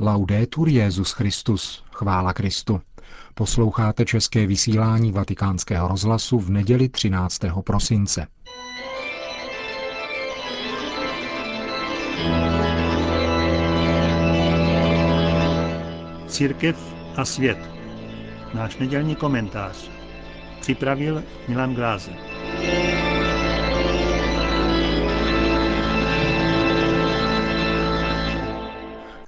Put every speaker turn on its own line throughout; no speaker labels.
Laudetur Jezus Christus, chvála Kristu. Posloucháte české vysílání Vatikánského rozhlasu v neděli 13. prosince.
Církev a svět. Náš nedělní komentář. Připravil Milan Glázer.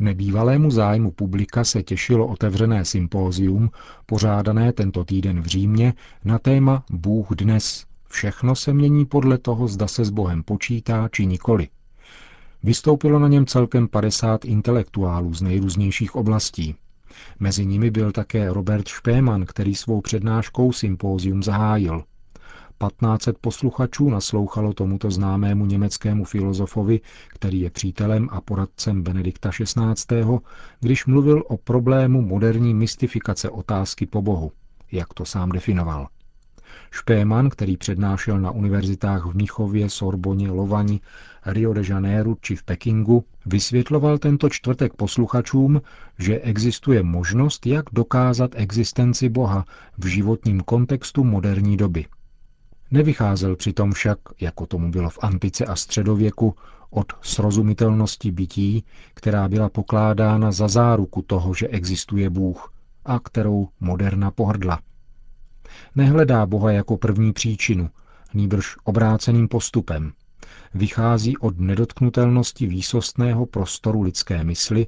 Nebývalému zájmu publika se těšilo otevřené sympózium, pořádané tento týden v Římě, na téma Bůh dnes. Všechno se mění podle toho, zda se s Bohem počítá či nikoli. Vystoupilo na něm celkem 50 intelektuálů z nejrůznějších oblastí. Mezi nimi byl také Robert Špéman, který svou přednáškou sympózium zahájil. 1500 posluchačů naslouchalo tomuto známému německému filozofovi, který je přítelem a poradcem Benedikta XVI., když mluvil o problému moderní mystifikace otázky po Bohu, jak to sám definoval. Špéman, který přednášel na univerzitách v Míchově, Sorboně, Lovani, Rio de Janeiro či v Pekingu, vysvětloval tento čtvrtek posluchačům, že existuje možnost, jak dokázat existenci Boha v životním kontextu moderní doby – Nevycházel přitom však, jako tomu bylo v antice a středověku, od srozumitelnosti bytí, která byla pokládána za záruku toho, že existuje Bůh a kterou moderna pohrdla. Nehledá Boha jako první příčinu, nýbrž obráceným postupem. Vychází od nedotknutelnosti výsostného prostoru lidské mysli,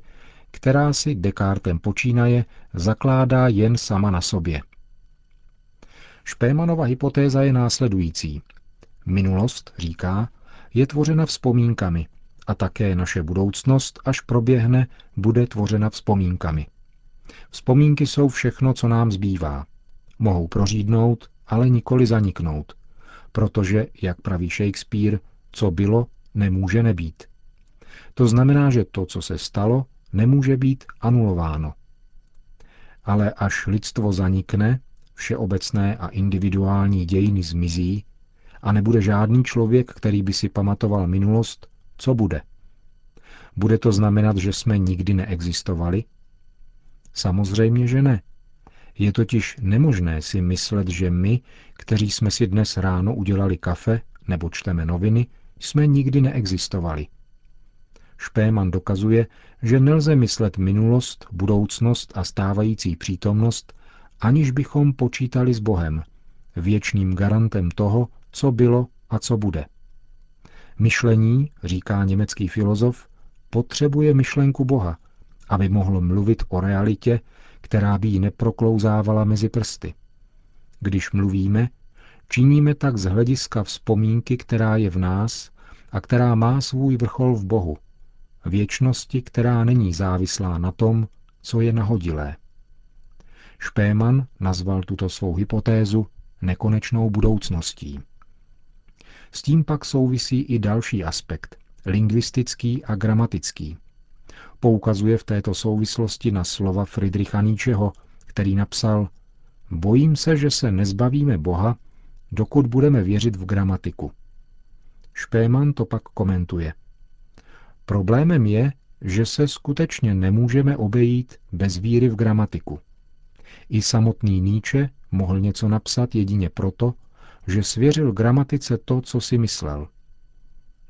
která si Descartem počínaje zakládá jen sama na sobě. Špémanova hypotéza je následující. Minulost, říká, je tvořena vzpomínkami a také naše budoucnost, až proběhne, bude tvořena vzpomínkami. Vzpomínky jsou všechno, co nám zbývá. Mohou prořídnout, ale nikoli zaniknout, protože, jak praví Shakespeare, co bylo, nemůže nebýt. To znamená, že to, co se stalo, nemůže být anulováno. Ale až lidstvo zanikne, všeobecné a individuální dějiny zmizí a nebude žádný člověk, který by si pamatoval minulost, co bude? Bude to znamenat, že jsme nikdy neexistovali? Samozřejmě, že ne. Je totiž nemožné si myslet, že my, kteří jsme si dnes ráno udělali kafe nebo čteme noviny, jsme nikdy neexistovali. Špéman dokazuje, že nelze myslet minulost, budoucnost a stávající přítomnost aniž bychom počítali s Bohem, věčným garantem toho, co bylo a co bude. Myšlení, říká německý filozof, potřebuje myšlenku Boha, aby mohl mluvit o realitě, která by ji neproklouzávala mezi prsty. Když mluvíme, činíme tak z hlediska vzpomínky, která je v nás a která má svůj vrchol v Bohu, věčnosti, která není závislá na tom, co je nahodilé. Špéman nazval tuto svou hypotézu nekonečnou budoucností. S tím pak souvisí i další aspekt, lingvistický a gramatický. Poukazuje v této souvislosti na slova Friedricha Nietzscheho, který napsal Bojím se, že se nezbavíme Boha, dokud budeme věřit v gramatiku. Špéman to pak komentuje. Problémem je, že se skutečně nemůžeme obejít bez víry v gramatiku. I samotný Níče mohl něco napsat jedině proto, že svěřil gramatice to, co si myslel.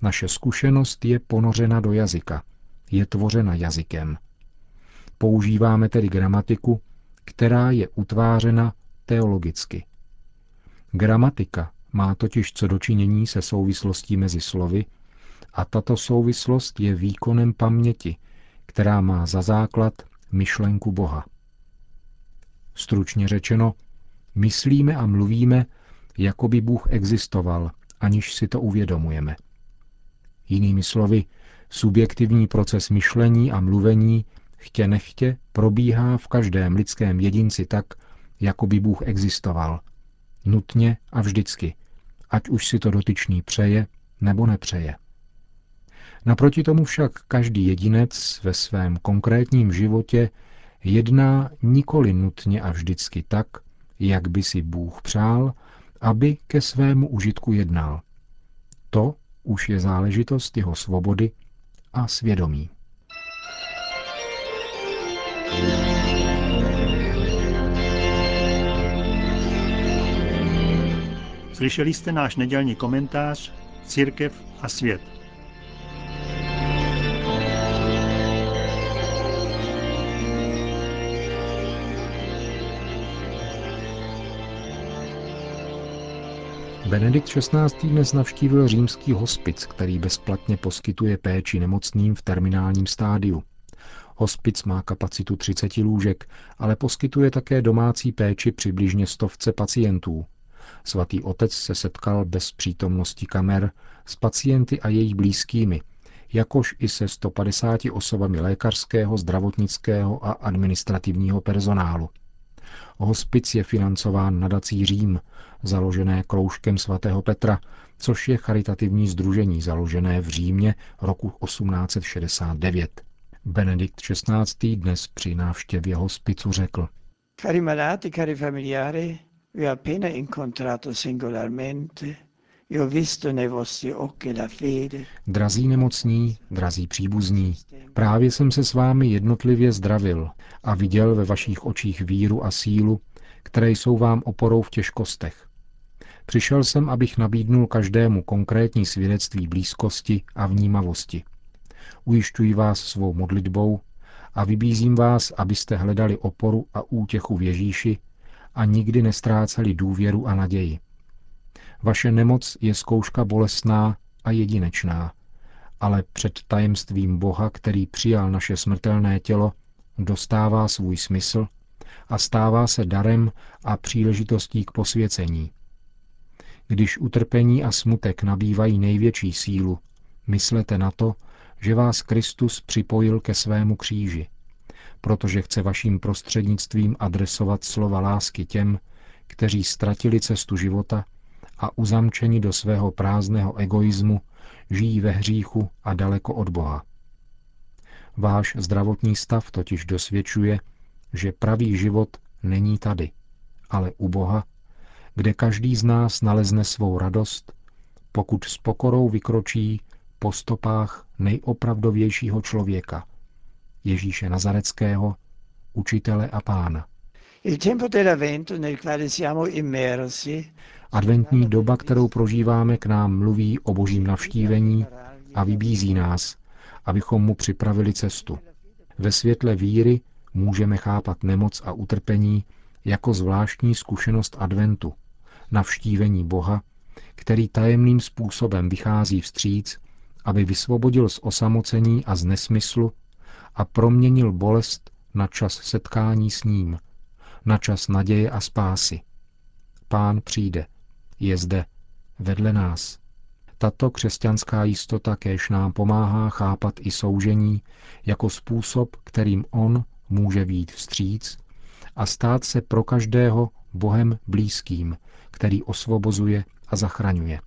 Naše zkušenost je ponořena do jazyka, je tvořena jazykem. Používáme tedy gramatiku, která je utvářena teologicky. Gramatika má totiž co dočinění se souvislostí mezi slovy a tato souvislost je výkonem paměti, která má za základ myšlenku Boha. Stručně řečeno, myslíme a mluvíme, jako by Bůh existoval, aniž si to uvědomujeme. Jinými slovy, subjektivní proces myšlení a mluvení chtě nechtě probíhá v každém lidském jedinci tak, jako by Bůh existoval. Nutně a vždycky, ať už si to dotyčný přeje nebo nepřeje. Naproti tomu však každý jedinec ve svém konkrétním životě jedná nikoli nutně a vždycky tak, jak by si Bůh přál, aby ke svému užitku jednal. To už je záležitost jeho svobody a svědomí.
Slyšeli jste náš nedělní komentář Církev a svět –
Benedikt XVI. dnes navštívil římský hospic, který bezplatně poskytuje péči nemocným v terminálním stádiu. Hospic má kapacitu 30 lůžek, ale poskytuje také domácí péči přibližně stovce pacientů. Svatý otec se setkal bez přítomnosti kamer s pacienty a jejich blízkými, jakož i se 150 osobami lékařského, zdravotnického a administrativního personálu. Hospic je financován nadací Řím, založené kroužkem svatého Petra, což je charitativní združení založené v Římě roku 1869. Benedikt XVI. dnes při návštěvě hospicu řekl.
Cari malati, cari familiari, vi appena incontrato singolarmente,
Drazí nemocní, drazí příbuzní, právě jsem se s vámi jednotlivě zdravil a viděl ve vašich očích víru a sílu, které jsou vám oporou v těžkostech. Přišel jsem, abych nabídnul každému konkrétní svědectví blízkosti a vnímavosti. Ujišťuji vás svou modlitbou a vybízím vás, abyste hledali oporu a útěchu v Ježíši a nikdy nestráceli důvěru a naději. Vaše nemoc je zkouška bolestná a jedinečná, ale před tajemstvím Boha, který přijal naše smrtelné tělo, dostává svůj smysl a stává se darem a příležitostí k posvěcení. Když utrpení a smutek nabývají největší sílu, myslete na to, že vás Kristus připojil ke svému kříži, protože chce vaším prostřednictvím adresovat slova lásky těm, kteří ztratili cestu života a uzamčeni do svého prázdného egoismu žijí ve hříchu a daleko od Boha. Váš zdravotní stav totiž dosvědčuje, že pravý život není tady, ale u Boha, kde každý z nás nalezne svou radost, pokud s pokorou vykročí po stopách nejopravdovějšího člověka, Ježíše Nazareckého, učitele a pána. Adventní doba, kterou prožíváme, k nám mluví o božím navštívení a vybízí nás, abychom mu připravili cestu. Ve světle víry můžeme chápat nemoc a utrpení jako zvláštní zkušenost adventu, navštívení Boha, který tajemným způsobem vychází vstříc, aby vysvobodil z osamocení a z nesmyslu a proměnil bolest na čas setkání s ním, na čas naděje a spásy. Pán přijde, je zde, vedle nás. Tato křesťanská jistota kéž nám pomáhá chápat i soužení jako způsob, kterým on může být vstříc a stát se pro každého Bohem blízkým, který osvobozuje a zachraňuje.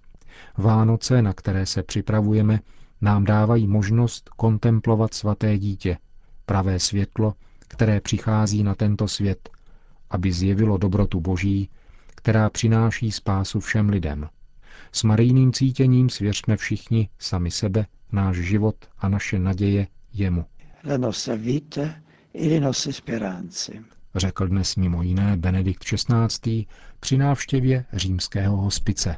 Vánoce, na které se připravujeme, nám dávají možnost kontemplovat svaté dítě, pravé světlo, které přichází na tento svět, aby zjevilo dobrotu Boží, která přináší spásu všem lidem. S marijným cítěním svěřme všichni sami sebe, náš život a naše naděje jemu.
La nostra vita e le nostre speranze.
Řekl dnes mimo jiné Benedikt XVI. při návštěvě římského hospice.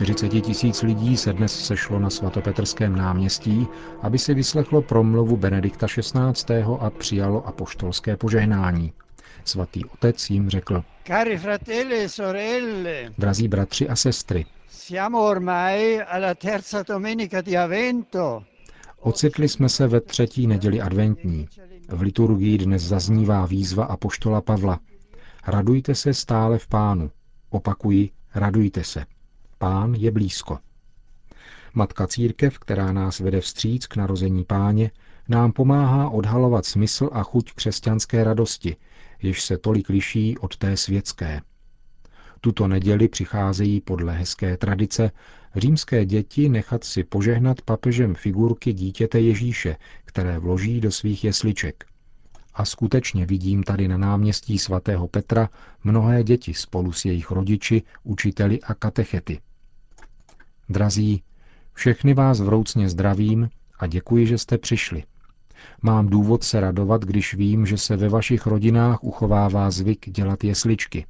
40 tisíc lidí se dnes sešlo na svatopetrském náměstí, aby si vyslechlo promluvu Benedikta XVI. a přijalo apoštolské požehnání. Svatý otec jim řekl,
Cari fratelli e sorelle,
drazí bratři a sestry,
siamo ormai alla terza domenica di Avento.
ocitli jsme se ve třetí neděli adventní. V liturgii dnes zaznívá výzva apoštola Pavla. Radujte se stále v pánu. Opakuji, radujte se. Pán je blízko. Matka církev, která nás vede vstříc k narození páně, nám pomáhá odhalovat smysl a chuť křesťanské radosti, jež se tolik liší od té světské. Tuto neděli přicházejí podle hezké tradice římské děti nechat si požehnat papežem figurky dítěte Ježíše, které vloží do svých jesliček. A skutečně vidím tady na náměstí svatého Petra mnohé děti spolu s jejich rodiči, učiteli a katechety. Drazí, všechny vás vroucně zdravím a děkuji, že jste přišli. Mám důvod se radovat, když vím, že se ve vašich rodinách uchovává zvyk dělat jesličky.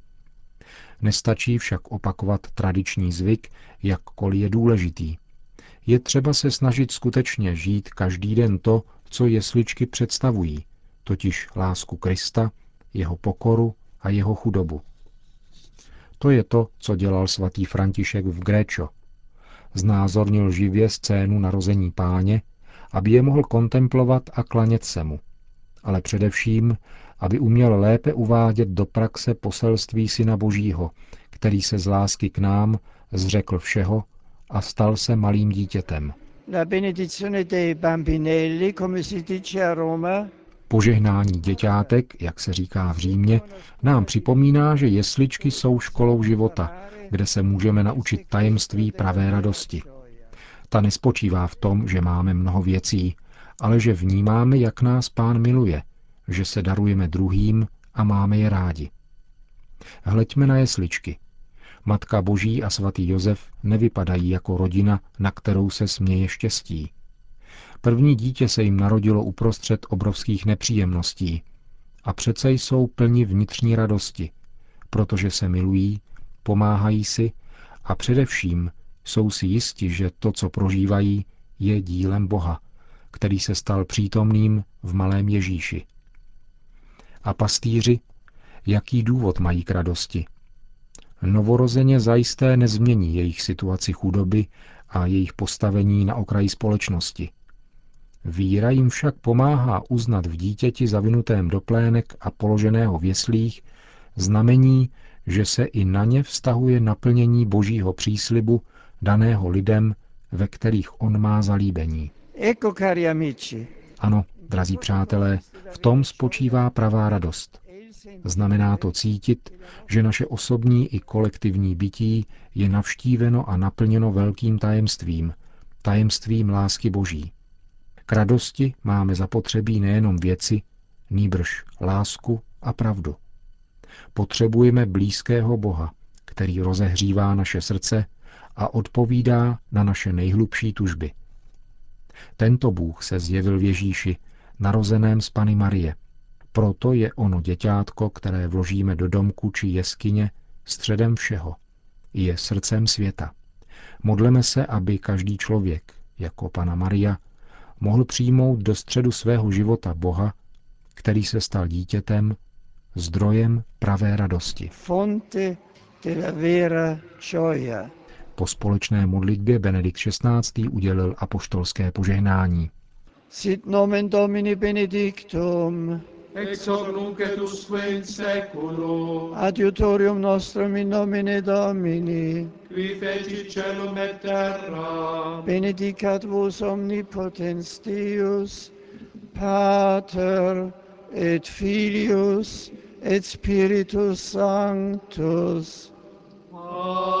Nestačí však opakovat tradiční zvyk, jakkoliv je důležitý. Je třeba se snažit skutečně žít každý den to, co jesličky představují, totiž lásku Krista, jeho pokoru a jeho chudobu. To je to, co dělal svatý František v Gréčo. Znázornil živě scénu narození páně, aby je mohl kontemplovat a klanět se mu. Ale především, aby uměl lépe uvádět do praxe poselství Syna Božího, který se z lásky k nám zřekl všeho a stal se malým dítětem.
La benedizione dei bambinelli, come si dice a Roma,
Požehnání děťátek, jak se říká v Římě, nám připomíná, že jesličky jsou školou života, kde se můžeme naučit tajemství pravé radosti. Ta nespočívá v tom, že máme mnoho věcí, ale že vnímáme, jak nás pán miluje, že se darujeme druhým a máme je rádi. Hleďme na jesličky. Matka Boží a svatý Josef nevypadají jako rodina, na kterou se směje štěstí. První dítě se jim narodilo uprostřed obrovských nepříjemností a přece jsou plni vnitřní radosti, protože se milují, pomáhají si a především jsou si jisti, že to, co prožívají, je dílem Boha, který se stal přítomným v malém Ježíši. A pastýři, jaký důvod mají k radosti? Novorozeně zajisté nezmění jejich situaci chudoby a jejich postavení na okraji společnosti. Víra jim však pomáhá uznat v dítěti zavinutém do plének a položeného v jeslích znamení, že se i na ně vztahuje naplnění božího příslibu daného lidem, ve kterých on má zalíbení.
Ecco cari amici,
Ano, drazí přátelé, v tom spočívá pravá radost. Znamená to cítit, že naše osobní i kolektivní bytí je navštíveno a naplněno velkým tajemstvím, tajemstvím lásky Boží. K radosti máme zapotřebí nejenom věci, nýbrž lásku a pravdu. Potřebujeme blízkého Boha, který rozehřívá naše srdce a odpovídá na naše nejhlubší tužby. Tento Bůh se zjevil v Ježíši, narozeném z Pany Marie. Proto je ono děťátko, které vložíme do domku či jeskyně, středem všeho. Je srdcem světa. Modleme se, aby každý člověk, jako Pana Maria, mohl přijmout do středu svého života Boha, který se stal dítětem, zdrojem pravé radosti.
fonte della vera gioia.
Po společné modlitbě Benedikt XVI. udělil apoštolské požehnání.
Sit nomen Domini benedictum,
ex hoc nunc et usque in seculo.
Adiutorium nostrum in nomine Domini,
qui feci celum et terra,
benedicat vos omnipotens Deus, Pater et Filius et Spiritus Sanctus.
Amen.